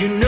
you know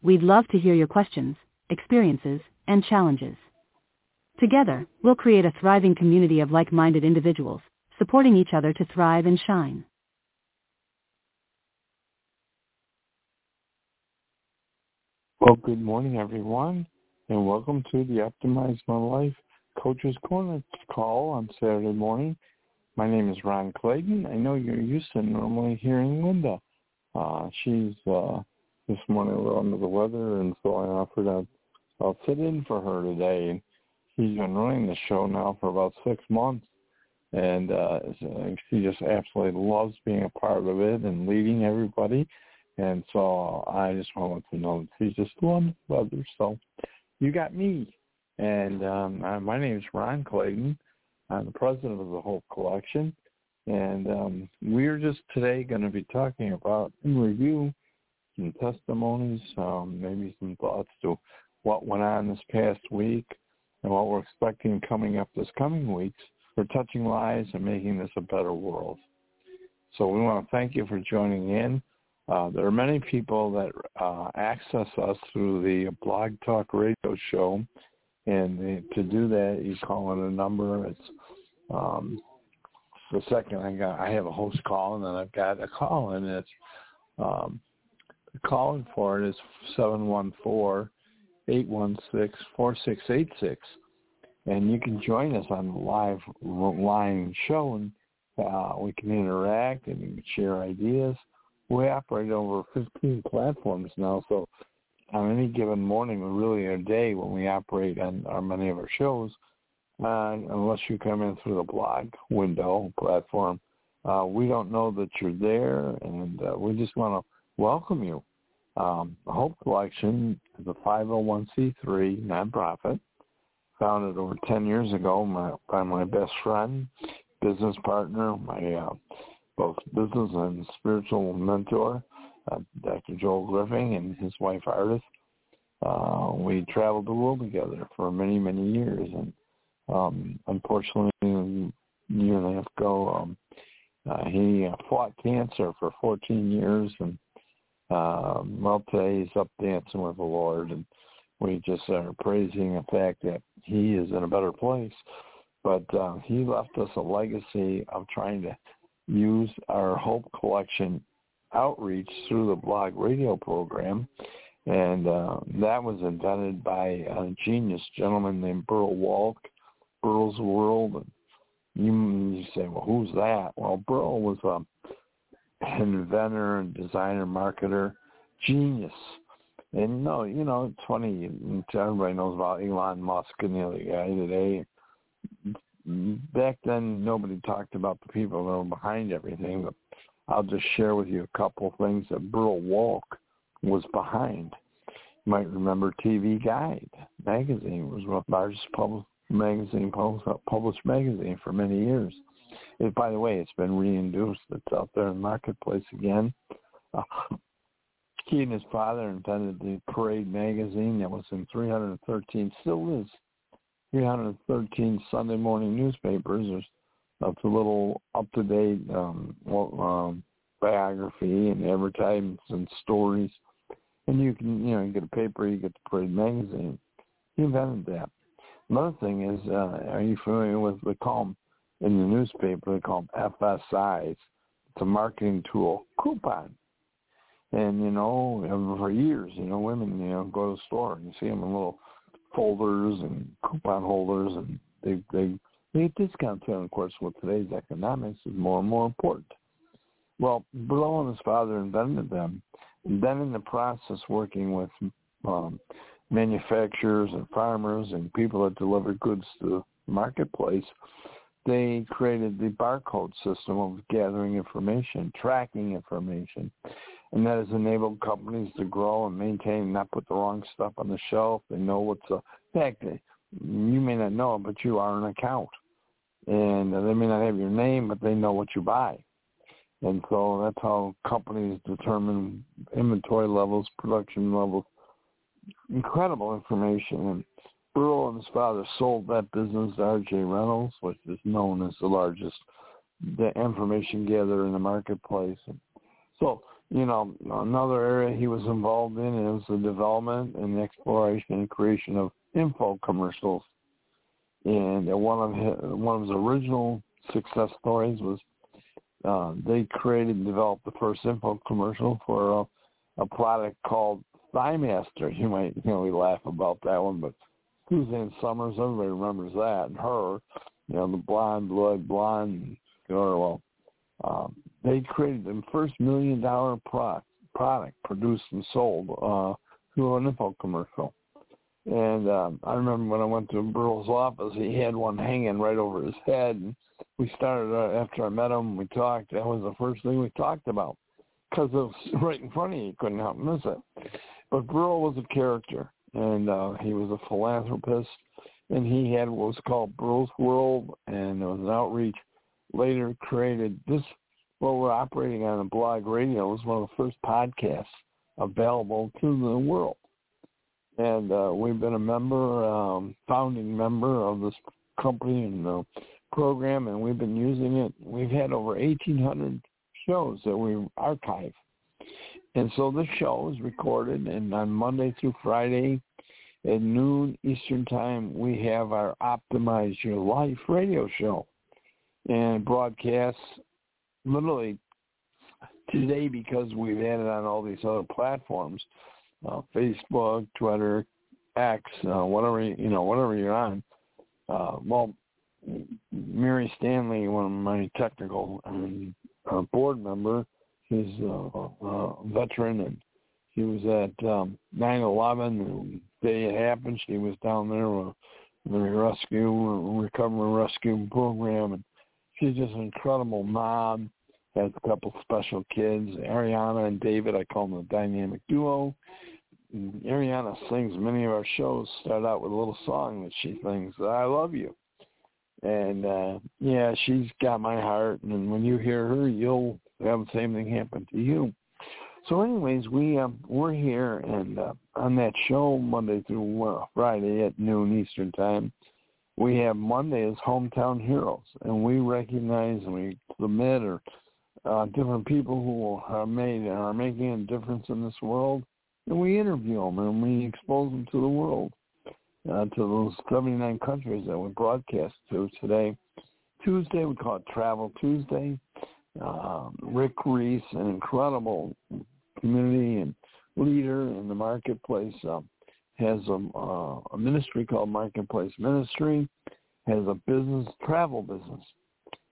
We'd love to hear your questions, experiences, and challenges. Together, we'll create a thriving community of like-minded individuals, supporting each other to thrive and shine. Well, good morning, everyone, and welcome to the Optimize My Life Coach's Corner call on Saturday morning. My name is Ron Clayton. I know you're used to normally hearing Linda. Uh, she's uh, this morning a little under the weather, and so I offered to I'll sit in for her today. And she's been running the show now for about six months, and uh, she just absolutely loves being a part of it and leading everybody. And so I just wanted to know that she's just one brother. So you got me. And um, uh, my name is Ron Clayton. I'm the president of the Hope Collection. And um, we're just today going to be talking about, in review, some testimonies, um, maybe some thoughts to what went on this past week and what we're expecting coming up this coming weeks for touching lives and making this a better world. So we want to thank you for joining in. Uh, there are many people that uh, access us through the Blog Talk Radio Show, and the, to do that, you call in a number. It's um, the second I got, I have a host call, and then I've got a call, and it's um, calling for it is seven one four eight one six four six eight six, and you can join us on the live line show, and uh, we can interact and can share ideas. We operate over 15 platforms now, so on any given morning or really a day when we operate on our many of our shows, uh, unless you come in through the blog window platform, uh, we don't know that you're there, and uh, we just want to welcome you. Um, Hope Collection is a 501c3 nonprofit founded over 10 years ago my, by my best friend, business partner, my uh, both business and spiritual mentor, uh, Dr. Joel Griffin and his wife Ardith. Uh, we traveled the world together for many, many years, and um, unfortunately, a year and a half ago, um, uh, he uh, fought cancer for 14 years, and uh, well, today he's up dancing with the Lord, and we just are praising the fact that he is in a better place. But uh, he left us a legacy of trying to use our Hope Collection outreach through the blog radio program. And uh, that was invented by a genius gentleman named Burl Walk, Burl's World. And you, you say, well, who's that? Well, Burl was a, an inventor and designer, marketer, genius. And no, you know, it's funny. Everybody knows about Elon Musk and the other guy today back then nobody talked about the people that were behind everything, but I'll just share with you a couple things that Burl Walk was behind. You might remember TV Guide magazine was the largest published magazine published magazine for many years. And by the way, it's been reintroduced. It's out there in the marketplace again. Uh, he and his father invented the Parade magazine that was in 313, still is 313 Sunday morning newspapers. There's that's a little up-to-date um, um, biography and advertisements and stories. And you can, you know, you get a paper, you get the Parade magazine. He invented that. Another thing is, uh, are you familiar with, the call them, in the newspaper, they call them FSIs. It's a marketing tool, coupon. And you know, for years, you know, women, you know, go to the store and you see them in little folders and coupon holders, and they they they get discounts. And of course, with today's economics, is more and more important. Well, Brillo and his father invented them, and then in the process, working with um, manufacturers and farmers and people that deliver goods to the marketplace, they created the barcode system of gathering information, tracking information, and that has enabled companies to grow and maintain not put the wrong stuff on the shelf. They know what's a fact. You may not know it, but you are an account, and they may not have your name, but they know what you buy. And so that's how companies determine inventory levels, production levels. Incredible information. And Burl and his father sold that business to R.J. Reynolds, which is known as the largest the information gatherer in the marketplace. So, you know, another area he was involved in is the development and exploration and creation of info commercials. And one of his, one of his original success stories was uh, they created and developed the first info commercial for a, a product called ThighMaster. You might, you know, we laugh about that one, but Suzanne Somers, everybody remembers that, and her, you know, the blonde, blood blonde girl. Well, um, they created the first million dollar product, product produced and sold uh, through an info commercial. And um, I remember when I went to Burl's office, he had one hanging right over his head. And we started uh, after I met him. We talked. That was the first thing we talked about because it was right in front of you. You couldn't help miss it. But Burl was a character, and uh, he was a philanthropist, and he had what was called Burl's World, and it was an outreach. Later created this. What we're operating on a blog radio was one of the first podcasts available to the world and uh, we've been a member, um, founding member of this company and uh, program, and we've been using it. We've had over 1,800 shows that we archive, and so the show is recorded, and on Monday through Friday at noon Eastern Time, we have our Optimize Your Life radio show, and broadcasts literally today because we've added on all these other platforms uh, Facebook, Twitter, X, uh, whatever you know, whatever you're on. Uh, well, Mary Stanley, one of my technical um, uh, board member, she's a, a veteran, and she was at um, 9/11. The day it happened, she was down there with the rescue, recovery rescue program, and she's just an incredible mom. Has a couple special kids, Ariana and David. I call them the dynamic duo. Ariana sings many of our shows start out with a little song that she sings, I love you. And uh yeah, she's got my heart and when you hear her you'll have the same thing happen to you. So anyways, we um we're here and uh, on that show Monday through uh, Friday at noon Eastern time, we have Monday as hometown heroes and we recognize and we submit or uh, different people who are made and are making a difference in this world and we interview them and we expose them to the world, uh, to those 79 countries that we broadcast to today. Tuesday, we call it Travel Tuesday. Uh, Rick Reese, an incredible community and leader in the marketplace, uh, has a, uh, a ministry called Marketplace Ministry, has a business, travel business.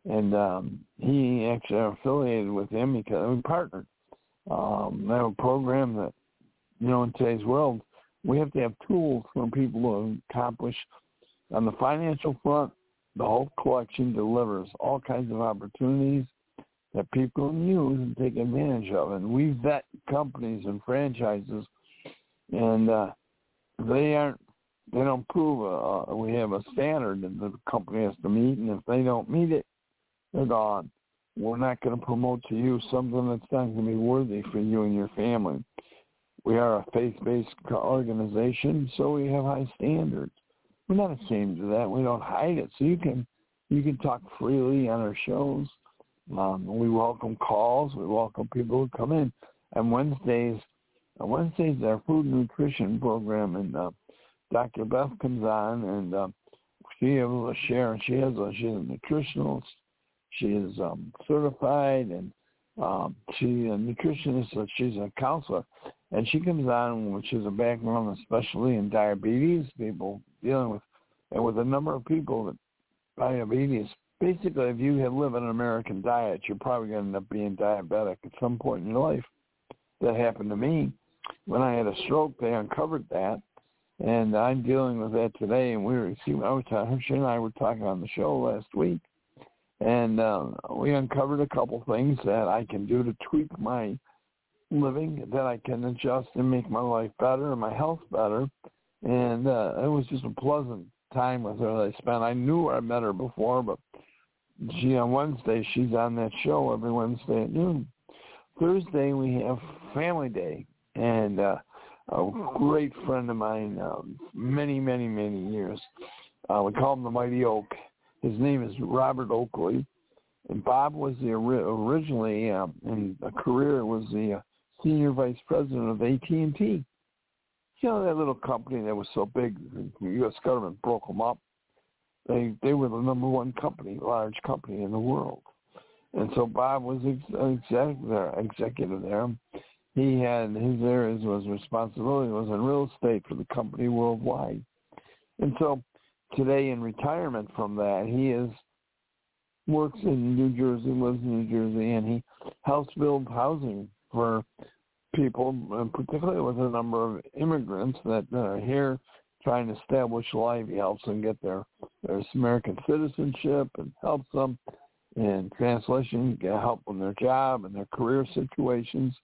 And um, he actually are affiliated with him because we partnered. Um, they have a program that you know, in today's world, we have to have tools for people to accomplish on the financial front. The whole collection delivers all kinds of opportunities that people use and take advantage of. And we vet companies and franchises, and uh, they aren't. They don't prove. A, uh, we have a standard that the company has to meet, and if they don't meet it, they're gone. We're not going to promote to you something that's not going to be worthy for you and your family. We are a faith-based organization, so we have high standards. We're not ashamed of that. We don't hide it. So you can you can talk freely on our shows. Um, we welcome calls. We welcome people who come in. And Wednesdays, uh, Wednesdays our food nutrition program, and uh, Dr. Beth comes on, and uh, she able to share. And she has a she's a nutritionist. She is um, certified, and Um, she a nutritionist, so she's a counselor, and she comes on, which is a background especially in diabetes, people dealing with, and with a number of people that diabetes. Basically, if you live on an American diet, you're probably going to end up being diabetic at some point in your life. That happened to me when I had a stroke. They uncovered that, and I'm dealing with that today. And we were, see, I was talking, she and I were talking on the show last week, and uh, we uncovered a couple things that I can do to tweak my living, that I can adjust and make my life better and my health better. And uh, it was just a pleasant time with her that I spent. I knew I met her before, but she on Wednesday she's on that show every Wednesday at noon. Thursday we have Family Day, and uh, a great friend of mine, um, many many many years. Uh, we call him the Mighty Oak. His name is Robert Oakley, and Bob was the originally uh, in a career was the uh, senior vice president of AT and T. You know that little company that was so big, the U.S. government broke them up. They they were the number one company, large company in the world, and so Bob was ex- exec executive there. He had his areas was responsibility was in real estate for the company worldwide, and so today in retirement from that, he is works in New Jersey, lives in New Jersey, and he helps build housing for people, particularly with a number of immigrants that are here trying to establish life. He helps them get their their American citizenship and helps them in translation, get help in their job and their career situations.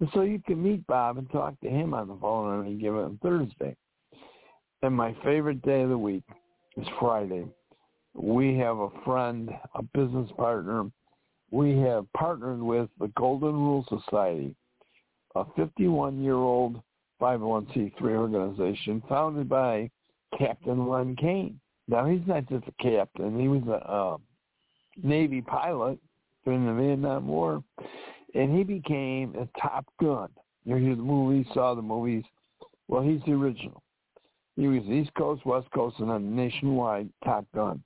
And so you can meet Bob and talk to him on the phone on any given Thursday. And my favorite day of the week is Friday. We have a friend, a business partner. We have partnered with the Golden Rule Society, a 51-year-old 501c3 organization founded by Captain Len Kane. Now, he's not just a captain. He was a uh, Navy pilot during the Vietnam War, and he became a Top Gun. You hear the movies, saw the movies. Well, he's the original. He was East Coast, West Coast, and a nationwide Top Gun.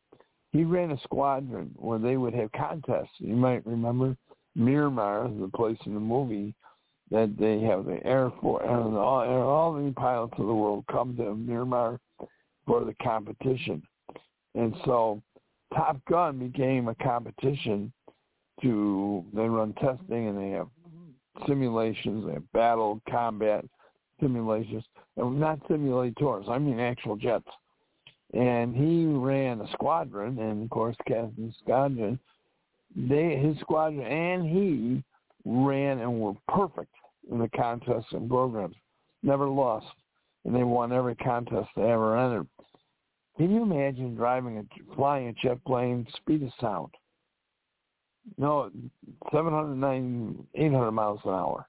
He ran a squadron where they would have contests. You might remember Miramar, the place in the movie that they have the Air Force and all, all the pilots of the world come to Miramar for the competition. And so Top Gun became a competition to they run testing and they have simulations, they have battle combat simulations, and not simulators. I mean actual jets. And he ran a squadron, and of course, Captain Squadron, they his squadron and he ran and were perfect in the contests and programs, never lost, and they won every contest they ever entered. Can you imagine driving a flying a jet plane speed of sound? No, 709, 800 miles an hour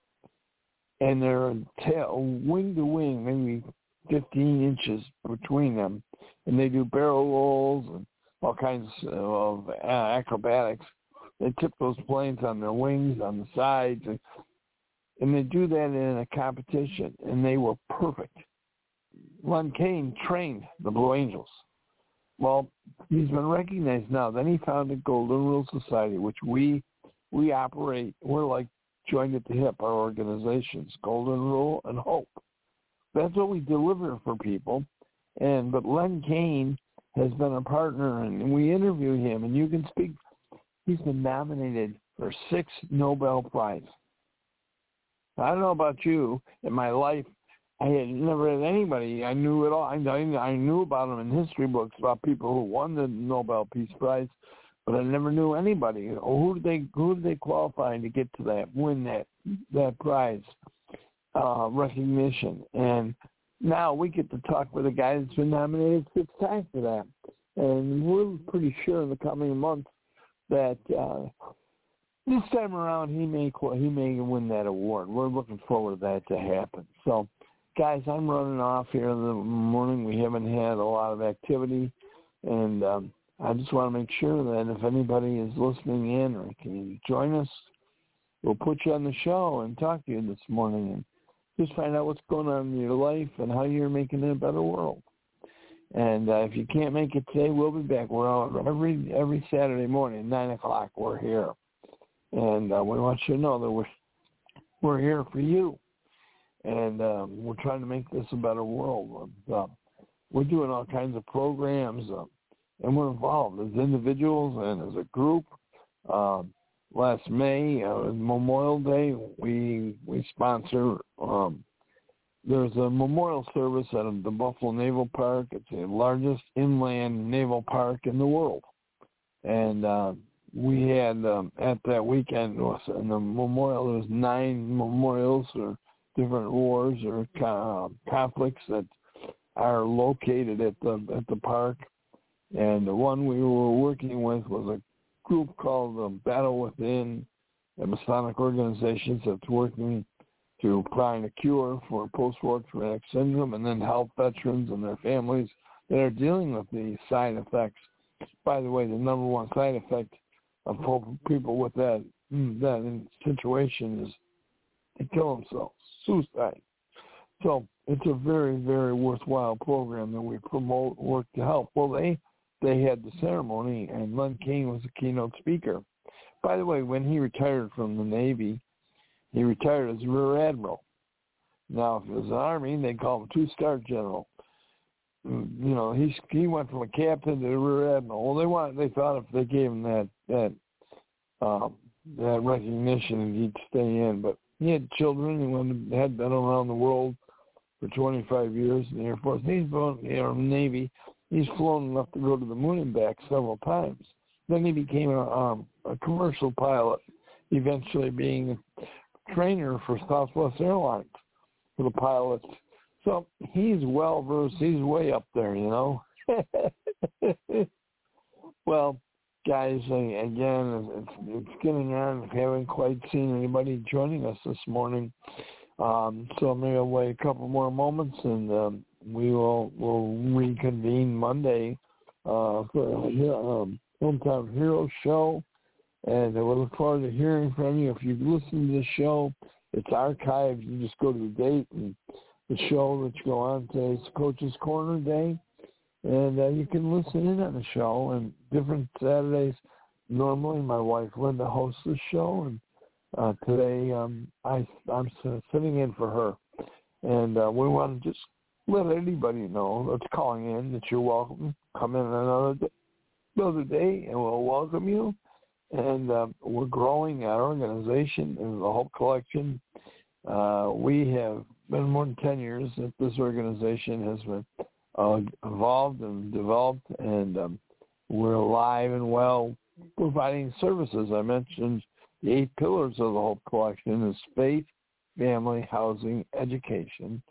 and they're tail, wing to wing, maybe 15 inches between them, and they do barrel rolls and all kinds of uh, acrobatics. They tip those planes on their wings, on the sides, and, and they do that in a competition, and they were perfect. Len Kane trained the Blue Angels. Well, he's been recognized now. Then he founded Golden Rule Society, which we we operate. We're like joined at the hip, our organizations, Golden Rule and Hope. That's what we deliver for people. And but Len Kane has been a partner, and we interview him, and you can speak. He's been nominated for six Nobel Prizes. I don't know about you. In my life, I had never had anybody I knew at all. I, I knew about them in history books about people who won the Nobel Peace Prize, but I never knew anybody. Who did they who did they qualify to get to that win that that prize uh, recognition? And now we get to talk with a guy that's been nominated six times for that, and we're pretty sure in the coming months that uh, this time around he may he may win that award. We're looking forward to that to happen. So, guys, I'm running off here in the morning. We haven't had a lot of activity, and um, I just want to make sure that if anybody is listening in or can join us, we'll put you on the show and talk to you this morning and just find out what's going on in your life and how you're making it a better world. And uh, if you can't make it today, we'll be back. We're out every every Saturday morning, nine o'clock. We're here, and uh, we want you to know that we're we're here for you, and um, we're trying to make this a better world. Uh, we're doing all kinds of programs, uh, and we're involved as individuals and as a group. Uh, last May, uh, Memorial Day, we we sponsor. Um, there's a memorial service at the Buffalo Naval Park. It's the largest inland naval park in the world, and uh, we had um, at that weekend was in the memorial. There was nine memorials or different wars or uh, conflicts that are located at the at the park, and the one we were working with was a group called the Battle Within, a Masonic organization that's working to find a cure for post-war traumatic syndrome and then help veterans and their families that are dealing with the side effects. By the way, the number one side effect of people with that that situation is to kill themselves, suicide. So it's a very, very worthwhile program that we promote, work to help. Well, they they had the ceremony, and Len King was the keynote speaker. By the way, when he retired from the Navy, he retired as a rear admiral. Now, if it was the Army, they call him a two-star general. You know, he he went from a captain to a rear admiral. Well, they want they thought if they gave him that that um, that recognition, he'd stay in. But he had children. He went had been around the world for 25 years in the Air Force. He's in the Navy. He's flown enough to go to the moon and back several times. Then he became a, um, a commercial pilot, eventually being a trainer for Southwest Airlines for the pilots. So he's well versed. He's way up there, you know. well, guys, again, it's, it's getting on. I haven't quite seen anybody joining us this morning. Um, so I'll wait a couple more moments and um, we will will reconvene Monday uh, for um, Hometown Hero Show. And we'll look forward to hearing from you. If you listen to the show, it's archived. You just go to the date and the show you go on. Today's Coach's Corner Day and uh, you can listen in on the show and different Saturdays. Normally, my wife Linda hosts the show, and uh, today um, I I'm sitting in for her, and uh, we want to just let anybody know that's calling in that you're welcome. Come in another day, another day, and we'll welcome you. And uh, we're growing our organization and the Hope Collection. Uh, we have been more than 10 years that this organization has been uh, evolved and developed, and um, we're alive and well providing services. I mentioned the eight pillars of the Hope Collection is faith, family, housing, education,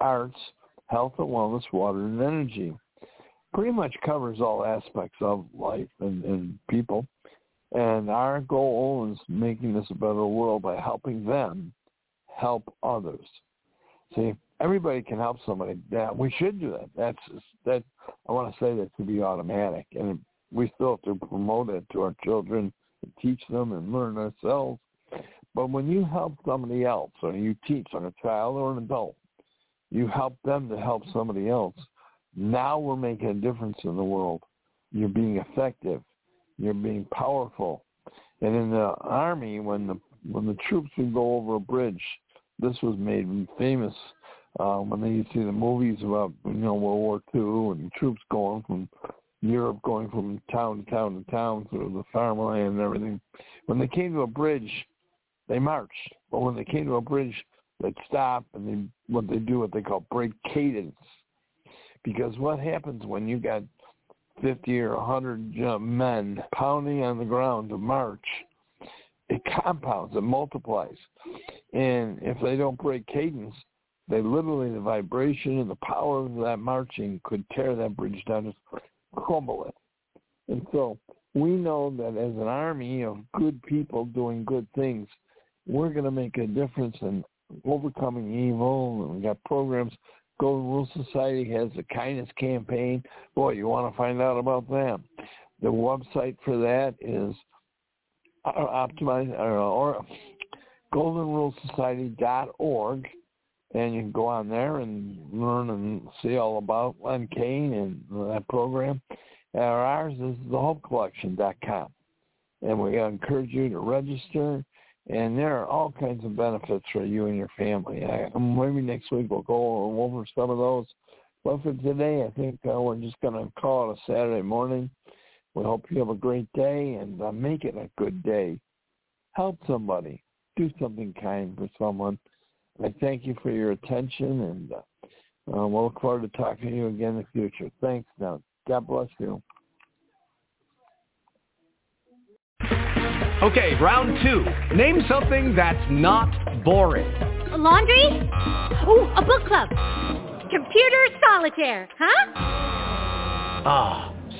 arts, health and wellness, water, and energy. Pretty much covers all aspects of life and, and people. And our goal is making this a better world by helping them help others. See, everybody can help somebody. We should do that. That's that. I want to say that to be automatic, and we still have to promote it to our children, and teach them, and learn ourselves. But when you help somebody else, or you teach on a child or an adult, you help them to help somebody else. Now we're making a difference in the world. You're being effective. You're being powerful. And in the army, when the when the troops would go over a bridge, this was made famous um, when they used to see the movies about you know World War II and troops going from Europe, going from town to town to town through the farmland and everything. When they came to a bridge, they marched. But when they came to a bridge, they'd stop and they what they do what they call break cadence. Because what happens when you got 50 or 100 uh, men pounding on the ground to march, it compounds, it multiplies. And if they don't break cadence, they literally, the vibration and the power of that marching could tear that bridge down and crumble it. And so we know that as an army of good people doing good things, we're going to make a difference in overcoming evil. And we got programs. Golden Rule Society has a kindness campaign. Boy, you want to find out about them. The website for that is uh, optimize or, or goldenrulesociety.org and you can go on there and learn and see all about Len Kane and that program. And ours is thehopecollection.com. and we encourage you to register. And there are all kinds of benefits for you and your family. I, maybe next week we'll go over some of those. But for today, I think uh, we're just going to call it a Saturday morning. We hope you have a great day and uh, make it a good day. Help somebody. Do something kind for someone. I thank you for your attention, and uh, uh, we'll look forward to talking to you again in the future. Thanks now. God bless you. Okay, round two. Name something that's not boring. A laundry? Ooh, a book club. Computer solitaire, huh? Ah,